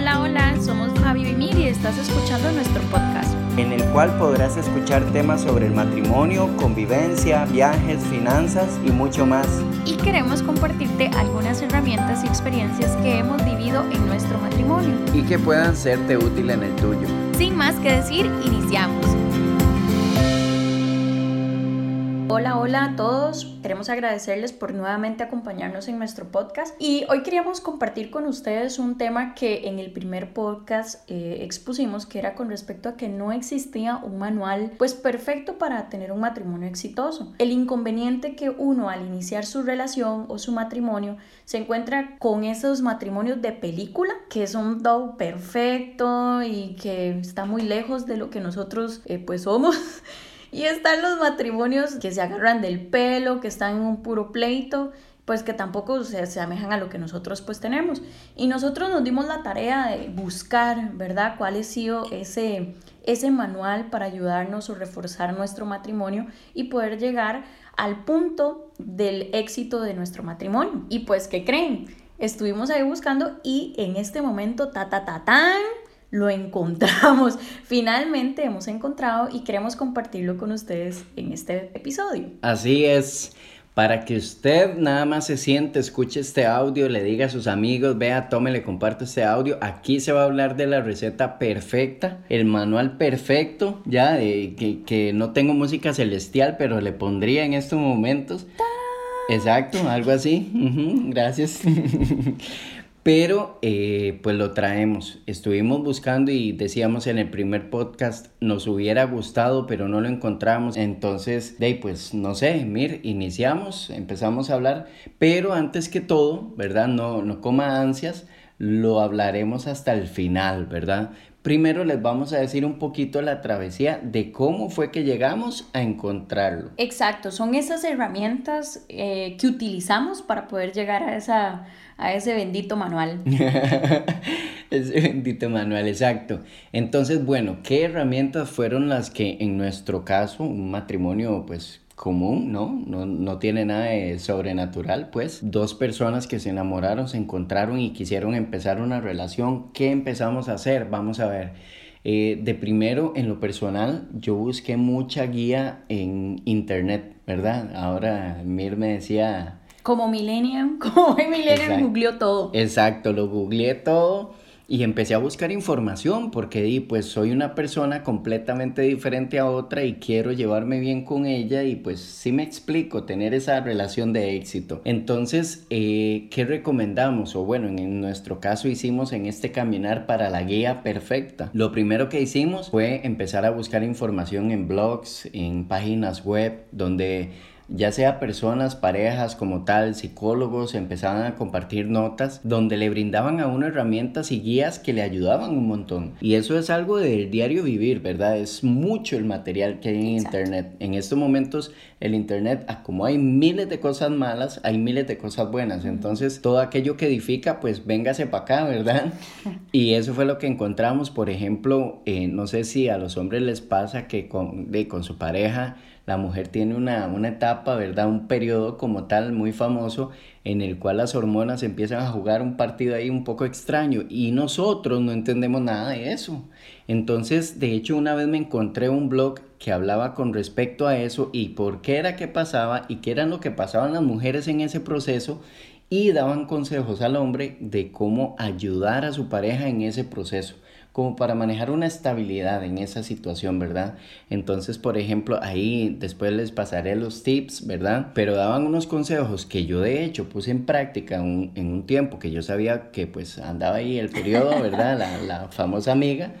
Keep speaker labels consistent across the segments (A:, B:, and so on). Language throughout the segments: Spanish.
A: Hola, hola, somos Fabio y Miri y estás escuchando nuestro podcast.
B: En el cual podrás escuchar temas sobre el matrimonio, convivencia, viajes, finanzas y mucho más.
A: Y queremos compartirte algunas herramientas y experiencias que hemos vivido en nuestro matrimonio.
B: Y que puedan serte útil en el tuyo.
A: Sin más que decir, iniciamos. Hola, hola a todos. Queremos agradecerles por nuevamente acompañarnos en nuestro podcast y hoy queríamos compartir con ustedes un tema que en el primer podcast eh, expusimos que era con respecto a que no existía un manual pues perfecto para tener un matrimonio exitoso. El inconveniente que uno al iniciar su relación o su matrimonio se encuentra con esos matrimonios de película que son todo perfecto y que está muy lejos de lo que nosotros eh, pues somos. Y están los matrimonios que se agarran del pelo, que están en un puro pleito, pues que tampoco se asemejan a lo que nosotros pues tenemos. Y nosotros nos dimos la tarea de buscar, ¿verdad? ¿Cuál ha sido ese, ese manual para ayudarnos o reforzar nuestro matrimonio y poder llegar al punto del éxito de nuestro matrimonio? Y pues, ¿qué creen? Estuvimos ahí buscando y en este momento, ta, ta, ta, tan, lo encontramos. Finalmente hemos encontrado y queremos compartirlo con ustedes en este episodio.
B: Así es. Para que usted nada más se siente, escuche este audio, le diga a sus amigos, vea, tome, le comparto este audio. Aquí se va a hablar de la receta perfecta, el manual perfecto, ya, que, que, no tengo música celestial, pero le pondría en estos momentos. Exacto, algo así. gracias. Pero eh, pues lo traemos. Estuvimos buscando y decíamos en el primer podcast, nos hubiera gustado, pero no lo encontramos. Entonces, de pues no sé, mir, iniciamos, empezamos a hablar. Pero antes que todo, ¿verdad? No, no coma ansias, lo hablaremos hasta el final, ¿verdad? Primero les vamos a decir un poquito la travesía de cómo fue que llegamos a encontrarlo.
A: Exacto, son esas herramientas eh, que utilizamos para poder llegar a esa a ese bendito manual.
B: ese bendito manual, exacto. Entonces, bueno, ¿qué herramientas fueron las que en nuestro caso, un matrimonio pues común, ¿no? No, no tiene nada de sobrenatural, pues. Dos personas que se enamoraron, se encontraron y quisieron empezar una relación. ¿Qué empezamos a hacer? Vamos a ver. Eh, de primero, en lo personal, yo busqué mucha guía en internet, ¿verdad? Ahora Mir me decía,
A: como Millennium, como Millennium googleó todo.
B: Exacto, lo googleé todo y empecé a buscar información porque di, pues soy una persona completamente diferente a otra y quiero llevarme bien con ella y pues sí me explico, tener esa relación de éxito. Entonces, eh, ¿qué recomendamos? O bueno, en nuestro caso hicimos en este caminar para la guía perfecta. Lo primero que hicimos fue empezar a buscar información en blogs, en páginas web, donde ya sea personas, parejas como tal, psicólogos, empezaban a compartir notas donde le brindaban a uno herramientas y guías que le ayudaban un montón. Y eso es algo del diario vivir, ¿verdad? Es mucho el material que hay en Internet. En estos momentos el Internet, ah, como hay miles de cosas malas, hay miles de cosas buenas. Entonces, todo aquello que edifica, pues véngase para acá, ¿verdad? Y eso fue lo que encontramos, por ejemplo, eh, no sé si a los hombres les pasa que con, de, con su pareja, la mujer tiene una, una, etapa, ¿verdad? Un periodo como tal muy famoso en el cual las hormonas empiezan a jugar un partido ahí un poco extraño y nosotros no entendemos nada de eso. Entonces, de hecho, una vez me encontré un blog que hablaba con respecto a eso y por qué era que pasaba y qué era lo que pasaban las mujeres en ese proceso y daban consejos al hombre de cómo ayudar a su pareja en ese proceso como para manejar una estabilidad en esa situación, ¿verdad? Entonces, por ejemplo, ahí después les pasaré los tips, ¿verdad? Pero daban unos consejos que yo de hecho puse en práctica en un tiempo que yo sabía que pues andaba ahí el periodo, ¿verdad? La, la famosa amiga.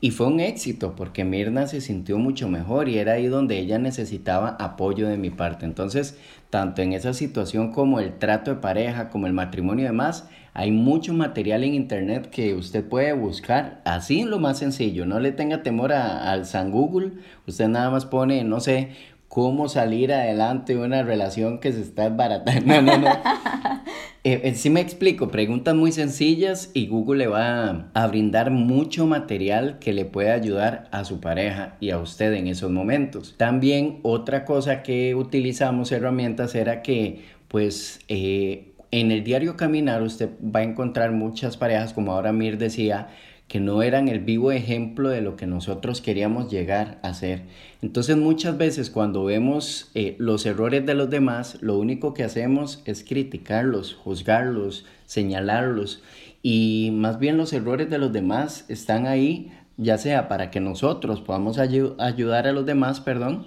B: Y fue un éxito porque Mirna se sintió mucho mejor y era ahí donde ella necesitaba apoyo de mi parte. Entonces, tanto en esa situación como el trato de pareja, como el matrimonio y demás, hay mucho material en internet que usted puede buscar así lo más sencillo. No le tenga temor al San Google. Usted nada más pone, no sé, cómo salir adelante de una relación que se está desbaratando. No, no, no. Eh, eh, sí me explico, preguntas muy sencillas y Google le va a, brindar mucho material que le puede ayudar a su pareja y a usted en esos momentos. También otra cosa que utilizamos herramientas era que pues eh, en el diario caminar usted va a encontrar muchas parejas, como ahora Mir decía, que no eran el vivo ejemplo de lo que nosotros queríamos llegar a ser. Entonces muchas veces cuando vemos eh, los errores de los demás, lo único que hacemos es criticarlos, juzgarlos, señalarlos y más bien los errores de los demás están ahí ya sea para que nosotros podamos ayudar a los demás, perdón,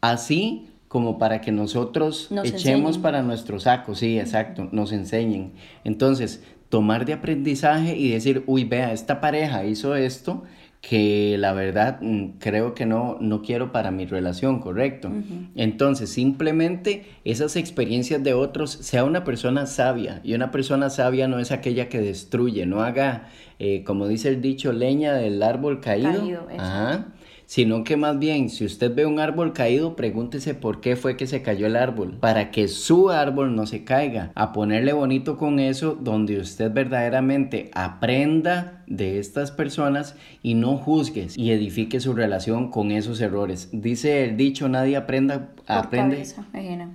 B: así como para que nosotros echemos para nuestro saco, sí, exacto, nos enseñen. Entonces, tomar de aprendizaje y decir, uy, vea, esta pareja hizo esto que la verdad mm, creo que no, no quiero para mi relación, correcto. Entonces, simplemente esas experiencias de otros, sea una persona sabia, y una persona sabia no es aquella que destruye, no haga, eh, como dice el dicho, leña del árbol caído. caído Ajá sino que más bien si usted ve un árbol caído, pregúntese por qué fue que se cayó el árbol, para que su árbol no se caiga, a ponerle bonito con eso donde usted verdaderamente aprenda de estas personas y no juzgue y edifique su relación con esos errores. Dice el dicho, nadie aprenda, aprende. Eh,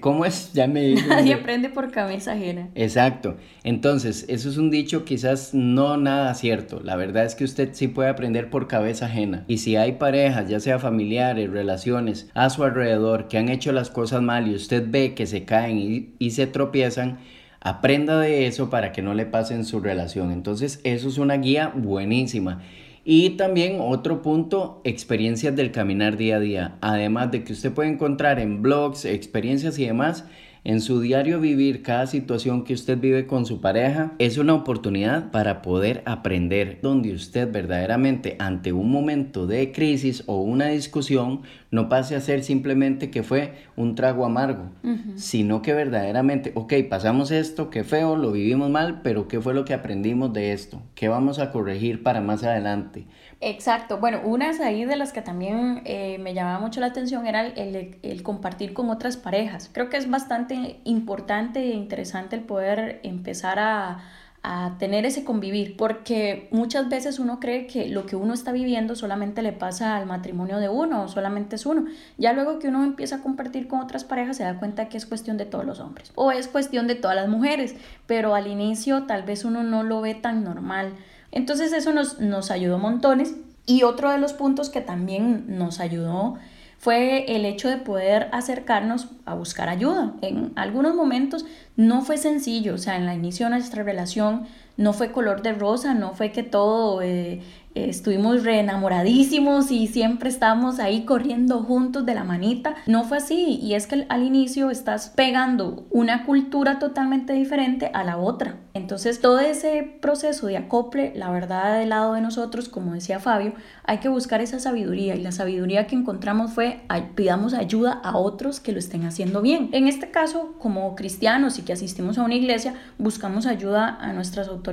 B: ¿Cómo es? Ya me
A: Nadie aprende por cabeza ajena.
B: Exacto. Entonces, eso es un dicho quizás no nada cierto. La verdad es que usted sí puede aprender por cabeza ajena. Y si hay parejas, ya sea familiares, relaciones, a su alrededor, que han hecho las cosas mal y usted ve que se caen y, y se tropiezan, aprenda de eso para que no le pase en su relación. Entonces, eso es una guía buenísima. Y también otro punto, experiencias del caminar día a día. Además de que usted puede encontrar en blogs, experiencias y demás, en su diario vivir cada situación que usted vive con su pareja es una oportunidad para poder aprender donde usted verdaderamente ante un momento de crisis o una discusión no pase a ser simplemente que fue un trago amargo, sino que verdaderamente, ok, pasamos esto, qué feo, lo vivimos mal, pero ¿qué fue lo que aprendimos de esto? ¿Qué vamos a corregir para más adelante?
A: Exacto. Bueno, unas ahí de las que también eh, me llamaba mucho la atención era el, el, compartir con otras parejas. Creo que es bastante importante e interesante el poder empezar a, a tener ese convivir, porque muchas veces uno cree que lo que uno está viviendo solamente le pasa al matrimonio de uno, solamente es uno. Ya luego que uno empieza a compartir con otras parejas se da cuenta que es cuestión de todos los hombres, o es cuestión de todas las mujeres, pero al inicio tal vez uno no lo ve tan normal. Entonces eso nos, nos ayudó montones. Y otro de los puntos que también nos ayudó fue el hecho de poder acercarnos a buscar ayuda. En algunos momentos no fue sencillo, o sea, en la inicio de nuestra relación no fue color de rosa, no fue que todo eh, estuvimos re enamoradísimos y siempre estábamos ahí corriendo juntos de la manita. No fue así y es que al inicio estás pegando una cultura totalmente diferente a la otra. Entonces todo ese proceso de acople, la verdad del lado de nosotros, como decía Fabio, hay que buscar esa sabiduría y la sabiduría que encontramos fue pidamos ayuda a otros que lo estén haciendo bien. En este caso, como cristianos y que asistimos a una iglesia, buscamos ayuda a nuestras autoridades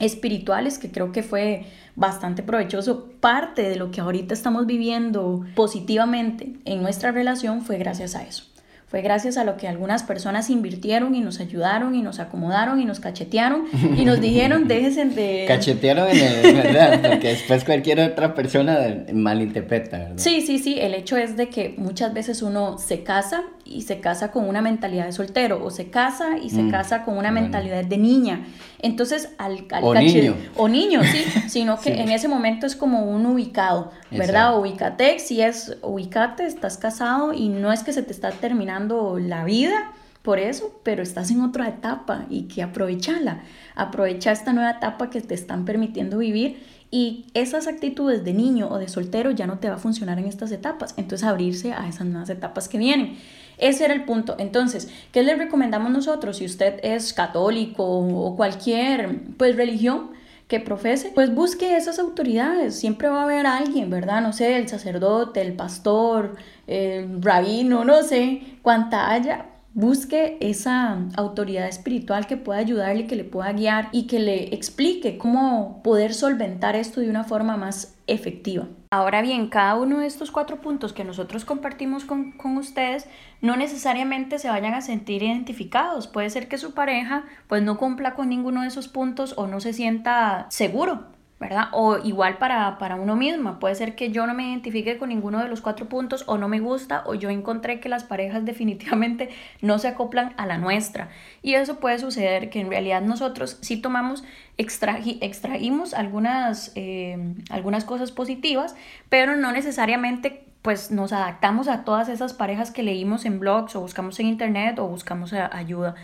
A: espirituales, que creo que fue bastante provechoso. Parte de lo que ahorita estamos viviendo positivamente en nuestra relación fue gracias a eso. Fue gracias a lo que algunas personas invirtieron y nos ayudaron y nos acomodaron y nos cachetearon y nos dijeron déjense de...
B: Cachetearon en el, ¿verdad? Porque después cualquier otra persona malinterpreta, ¿verdad?
A: Sí, sí, sí. El hecho es de que muchas veces uno se casa y se casa con una mentalidad de soltero o se casa y se mm, casa con una mentalidad de niña. Entonces, al, al
B: o niño.
A: O niño, sí, sino que en ese momento es como un ubicado, ¿verdad? Ubicate, si es ubicate, estás casado y no es que se te está terminando la vida por eso, pero estás en otra etapa y que aprovechala. Aprovecha esta nueva etapa que te están permitiendo vivir y esas actitudes de niño o de soltero ya no te va a funcionar en estas etapas. Entonces abrirse a esas nuevas etapas que vienen. Ese era el punto. Entonces, ¿qué le recomendamos nosotros? Si usted es católico o cualquier pues religión, que profese, pues busque esas autoridades. Siempre va a haber alguien, ¿verdad? No sé, el sacerdote, el pastor, el rabino, no sé, cuánta haya. Busque esa autoridad espiritual que pueda ayudarle, que le pueda guiar y que le explique cómo poder solventar esto de una forma más efectiva. Ahora bien, cada uno de estos cuatro puntos que nosotros compartimos con, ustedes no necesariamente se vayan a sentir identificados. Puede ser que su pareja pues no cumpla con ninguno de esos puntos o no se sienta seguro ¿verdad? O igual para, para uno misma, puede ser que yo no me identifique con ninguno de los cuatro puntos o no me gusta o yo encontré que las parejas definitivamente no se acoplan a la nuestra. Y eso puede suceder que en realidad nosotros sí tomamos, extraímos algunas, eh, algunas cosas positivas, pero no necesariamente pues nos adaptamos a todas esas parejas que leímos en blogs o buscamos en internet o buscamos ayuda.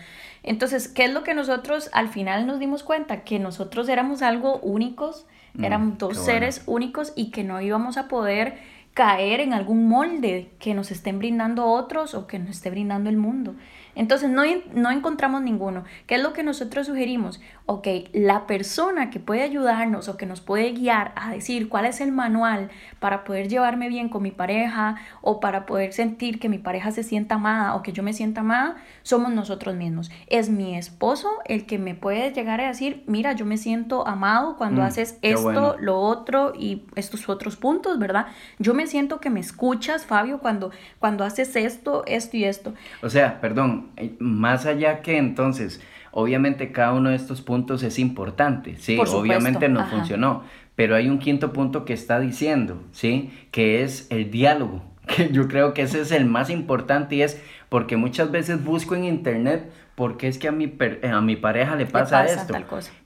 A: Entonces, ¿qué es lo que nosotros al final nos dimos cuenta? Que nosotros éramos algo únicos, mm, éramos dos seres únicos y que no íbamos a poder caer en algún molde que nos estén brindando otros o que nos esté brindando el mundo. Entonces no, no encontramos ninguno. ¿Qué es lo que nosotros sugerimos? Ok, la persona que puede ayudarnos o que nos puede guiar a decir cuál es el manual para poder llevarme bien con mi pareja o para poder sentir que mi pareja se sienta amada o que yo me sienta amada, somos nosotros mismos. Es mi esposo el que me puede llegar a decir, mira, yo me siento amado cuando mm, haces esto, lo otro y estos otros puntos, ¿verdad? Yo me siento que me escuchas, Fabio, cuando, cuando haces esto, esto y esto.
B: O sea, perdón, eh, más allá que entonces, obviamente cada uno de estos puntos es importante, ¿sí? obviamente no funcionó, pero hay un quinto punto que está diciendo, ¿sí? Que es el diálogo, que yo creo que ese es el más importante y es porque muchas veces busco en internet porque es que a mi, eh, a mi pareja le pasa, esto?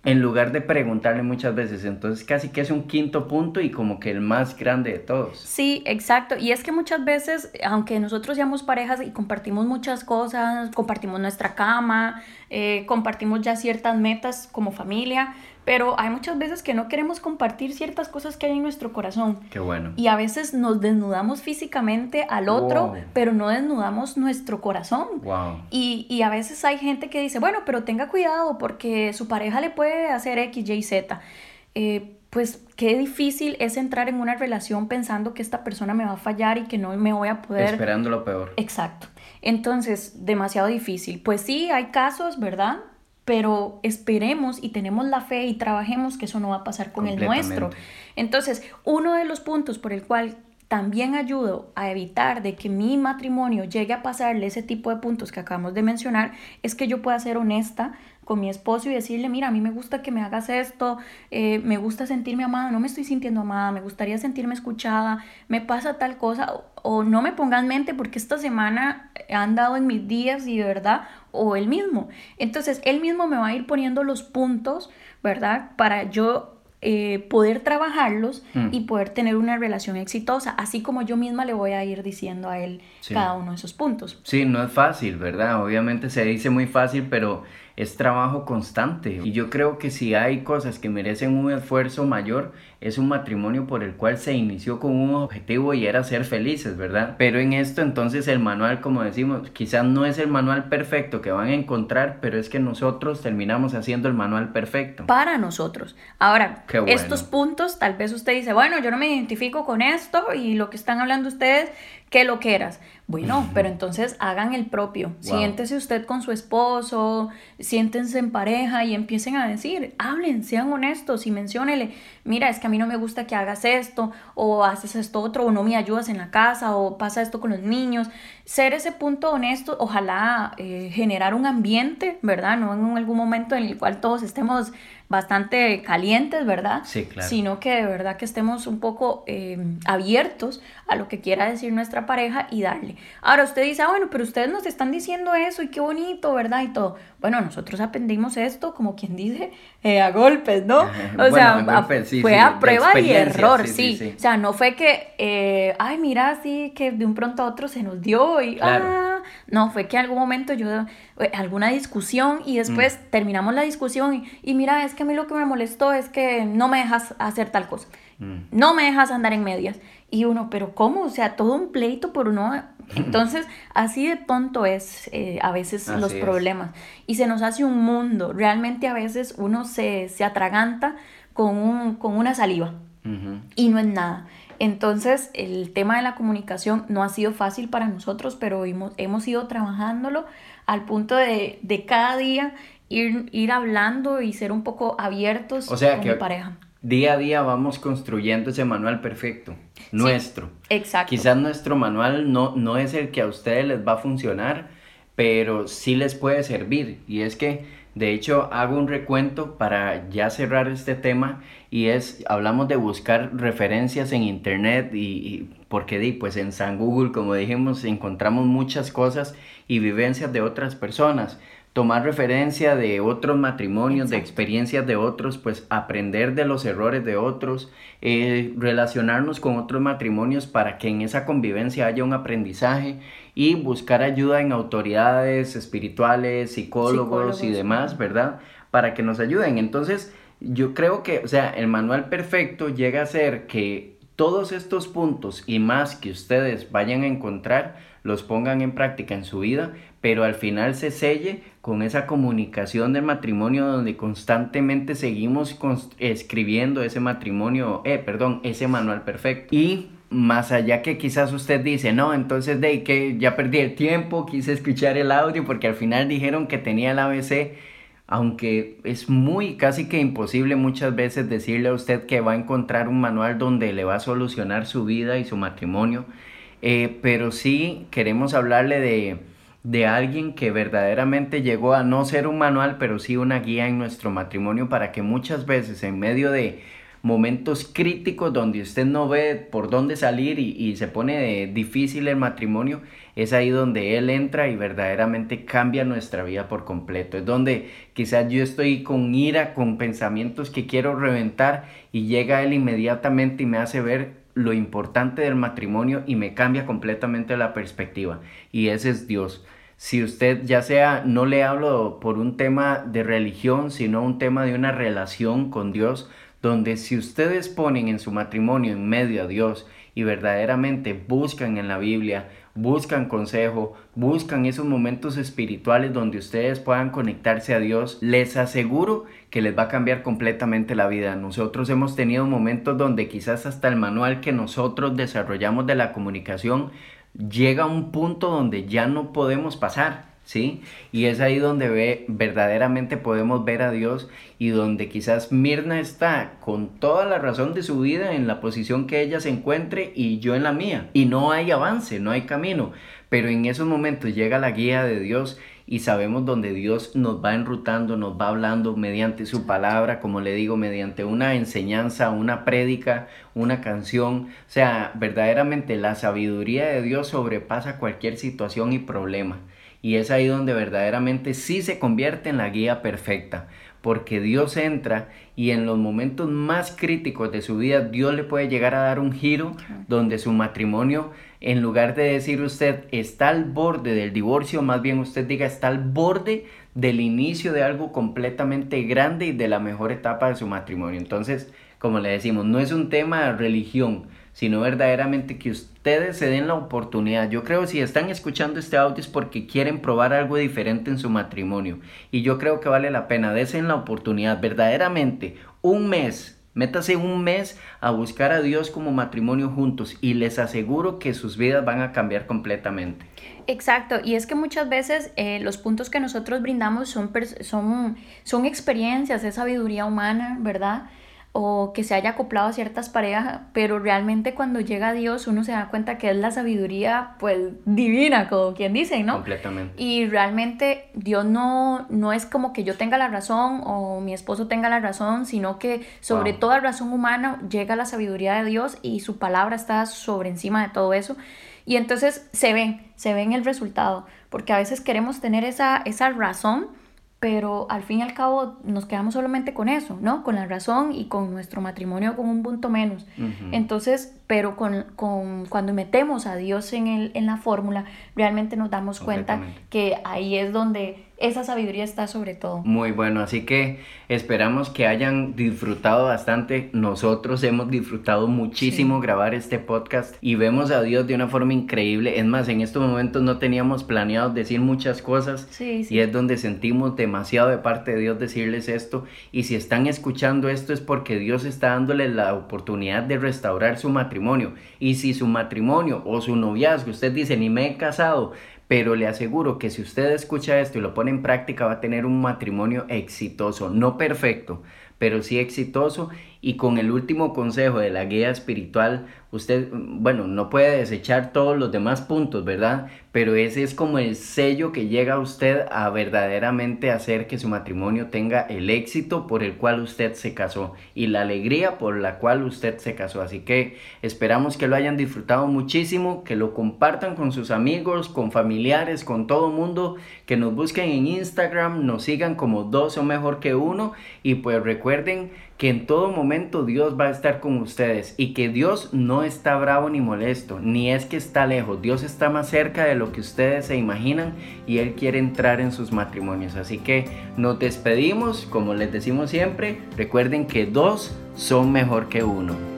B: En lugar de preguntarle muchas veces. Entonces casi que es un quinto punto y como que el más grande de todos.
A: Sí, exacto. Y es que muchas veces, aunque nosotros seamos parejas y compartimos muchas cosas, compartimos nuestra cama, eh, compartimos ya ciertas metas como familia, pero hay muchas veces que no queremos compartir ciertas cosas que hay en nuestro corazón.
B: Qué bueno.
A: Y a veces nos desnudamos físicamente al otro, pero no desnudamos nuestro corazón.
B: Wow.
A: Y, y, a veces hay gente que dice, bueno, pero tenga cuidado porque su pareja le puede hacer X, Y, Z. Eh, pues qué difícil es entrar en una relación pensando que esta persona me va a fallar y que no me voy a poder...
B: Esperando lo peor.
A: Exacto. Entonces, demasiado difícil. Pues sí, hay casos, ¿verdad? pero esperemos y tenemos la fe y trabajemos que eso no va a pasar con el nuestro. Entonces, uno de los puntos por el cual también ayudo a evitar de que mi matrimonio llegue a pasarle ese tipo de puntos que acabamos de mencionar es que yo pueda ser honesta con mi esposo y decirle, mira, a mí me gusta que me hagas esto, eh, me gusta sentirme amada, no me estoy sintiendo amada, me gustaría sentirme escuchada, me pasa tal cosa, o, no me ponga en mente porque esta semana han dado en mis días y de verdad, o él mismo. Entonces, él mismo me va a ir poniendo los puntos, ¿verdad? Para yo eh, poder trabajarlos mm. y poder tener una relación exitosa, así como yo misma le voy a ir diciendo a él cada uno de esos puntos.
B: Sí, no es fácil, ¿verdad? Obviamente se dice muy fácil, pero es trabajo constante. Y yo creo que si hay cosas que merecen un esfuerzo mayor, es un matrimonio por el cual se inició con un objetivo y era ser felices, ¿verdad? Pero en esto entonces el manual, como decimos, quizás no es el manual perfecto que van a encontrar, pero es que nosotros terminamos haciendo el manual perfecto.
A: Para nosotros. Ahora, estos puntos, tal vez usted dice, bueno, yo no me identifico con esto y lo que están hablando ustedes, ¿qué lo quieras? Bueno, pero entonces hagan el propio. Siéntese usted con su esposo, siéntense en pareja y empiecen a decir, hablen, sean honestos y menciónele, mira, es que a mí no me gusta que hagas esto, o haces esto otro, o no me ayudas en la casa, o pasa esto con los niños. Ser ese punto honesto, ojalá eh, generar un ambiente, ¿verdad? No en algún momento en el cual todos estemos bastante calientes, ¿verdad?
B: Sí, claro.
A: Sino que de verdad que estemos un poco eh, abiertos a lo que quiera decir nuestra pareja y darle. Ahora usted dice, ah, bueno, pero ustedes nos están diciendo eso y qué bonito, ¿verdad? Y todo. Bueno, nosotros aprendimos esto, como quien dice, eh, a golpes, ¿no? O sea, fue a prueba y error, sí, O sea, no fue que, ay, mira, sí, que de un pronto a otro se nos dio ah, no, fue que en algún momento yo, eh, alguna discusión y después mm. terminamos la discusión y, y, mira, es que a mí lo que me molestó es que no me dejas hacer tal cosa, mm. no me dejas andar en medias. Y uno, pero ¿cómo? O sea, todo un pleito por uno. Entonces, así de tonto es eh, a veces los problemas. Y se nos hace un mundo. Realmente a veces uno se, se atraganta con, un, con una saliva. Y no es nada. Entonces, el tema de la comunicación no ha sido fácil para nosotros, pero hemos, hemos ido trabajándolo al punto de, de cada día ir, ir hablando y ser un poco abiertos
B: o sea, con mi pareja día a día vamos construyendo ese manual perfecto, nuestro.
A: exacto.
B: Quizás nuestro manual no, no es el que a ustedes les va a funcionar, pero sí les puede servir. Y es que De hecho, hago un recuento para ya cerrar este tema y es, hablamos de buscar referencias en internet y, porque di, pues en San Google, como dijimos, encontramos muchas cosas y vivencias de otras personas tomar referencia de otros matrimonios, de experiencias de otros, pues aprender de los errores de otros, eh, relacionarnos con otros matrimonios para que en esa convivencia haya un aprendizaje y buscar ayuda en autoridades espirituales, psicólogos, y demás, ¿verdad? Para que nos ayuden. Entonces, yo creo que, o sea, el manual perfecto llega a ser que todos estos puntos y más que ustedes vayan a encontrar, los pongan en práctica en su vida, pero al final se selle con esa comunicación del matrimonio donde constantemente seguimos escribiendo ese matrimonio, eh, perdón, ese manual perfecto. Y más allá que quizás usted dice, no, entonces de que ya perdí el tiempo, quise escuchar el audio porque al final dijeron que tenía el ABC, aunque es muy casi que imposible muchas veces decirle a usted que va a encontrar un manual donde le va a solucionar su vida y su matrimonio, eh, pero sí queremos hablarle de de alguien que verdaderamente llegó a no ser un manual, pero sí una guía en nuestro matrimonio para que muchas veces en medio de momentos críticos donde usted no ve por dónde salir y, se pone difícil el matrimonio, es ahí donde Él entra y verdaderamente cambia nuestra vida por completo. Es donde quizás yo estoy con ira, con pensamientos que quiero reventar y llega Él inmediatamente y me hace ver lo importante del matrimonio y me cambia completamente la perspectiva. Y ese es Dios. Si usted ya sea, no le hablo por un tema de religión, sino un tema de una relación con Dios, donde si ustedes ponen en su matrimonio en medio a Dios y verdaderamente buscan en la Biblia, buscan consejo, buscan esos momentos espirituales donde ustedes puedan conectarse a Dios, les aseguro que les va a cambiar completamente la vida. Nosotros hemos tenido momentos donde quizás hasta el manual que nosotros desarrollamos de la comunicación llega a un punto donde ya no podemos pasar, ¿sí? Y es ahí donde ve, verdaderamente podemos ver a Dios y donde quizás Mirna está con toda la razón de su vida en la posición que ella se encuentre y yo en la mía. Y no hay avance, no hay camino. Pero en esos momentos llega la guía de Dios y sabemos donde Dios nos va enrutando, nos va hablando mediante su palabra, como le digo, mediante una enseñanza, una prédica, una canción. O sea, verdaderamente la sabiduría de Dios sobrepasa cualquier situación y problema. Y es ahí donde verdaderamente sí se convierte en la guía perfecta porque Dios entra y en los momentos más críticos de su vida Dios le puede llegar a dar un giro donde su matrimonio, en lugar de decir usted está al borde del divorcio, más bien usted diga está al borde del inicio de algo completamente grande y de la mejor etapa de su matrimonio. Entonces, como le decimos, no es un tema de religión, sino verdaderamente que ustedes se den la oportunidad. Yo creo si están escuchando este audio es porque quieren probar algo diferente en su matrimonio. Y yo creo que vale la pena, desen la oportunidad, verdaderamente, un mes. Métase un mes a buscar a Dios como matrimonio juntos y les aseguro que sus vidas van a cambiar completamente.
A: Exacto, y es que muchas veces eh, los puntos que nosotros brindamos son, son, son experiencias, es sabiduría humana, ¿verdad? O que se haya acoplado a ciertas parejas, pero realmente cuando llega Dios uno se da cuenta que es la sabiduría pues divina, como quien dice, ¿no?
B: Completamente.
A: Y realmente Dios no, no es como que yo tenga la razón o mi esposo tenga la razón, sino que sobre toda razón humana llega la sabiduría de Dios y su palabra está sobre encima de todo eso. Y entonces se ve, se ve en el resultado, porque a veces queremos tener esa, esa razón, pero al fin y al cabo nos quedamos solamente con eso, ¿no? Con la razón y con nuestro matrimonio con un punto menos. Entonces, pero con, con, cuando metemos a Dios en, el, en la fórmula, realmente nos damos cuenta que ahí es donde esa sabiduría está sobre todo.
B: Muy bueno, así que esperamos que hayan disfrutado bastante. Nosotros hemos disfrutado muchísimo grabar este podcast y vemos a Dios de una forma increíble. Es más, en estos momentos no teníamos planeado decir muchas cosas y es donde sentimos demasiado de parte de Dios decirles esto. Y si están escuchando esto es porque Dios está dándole la oportunidad de restaurar su matrimonio. Y si su matrimonio o su noviazgo, usted dice, ni me he casado, pero le aseguro que si usted escucha esto y lo pone en práctica va a tener un matrimonio exitoso, no perfecto, pero sí exitoso Y con el último consejo de la guía espiritual, usted, bueno, no puede desechar todos los demás puntos, ¿verdad? Pero ese es como el sello que llega a usted a verdaderamente hacer que su matrimonio tenga el éxito por el cual usted se casó y la alegría por la cual usted se casó. Así que esperamos que lo hayan disfrutado muchísimo, que lo compartan con sus amigos, con familiares, con todo mundo, que nos busquen en Instagram, nos sigan como dos o mejor que uno y pues recuerden que en todo momento Dios va a estar con ustedes y que Dios no está bravo ni molesto, ni es que está lejos, Dios está más cerca de lo que ustedes se imaginan y Él quiere entrar en sus matrimonios. Así que nos despedimos, como les decimos siempre, recuerden que dos son mejor que uno.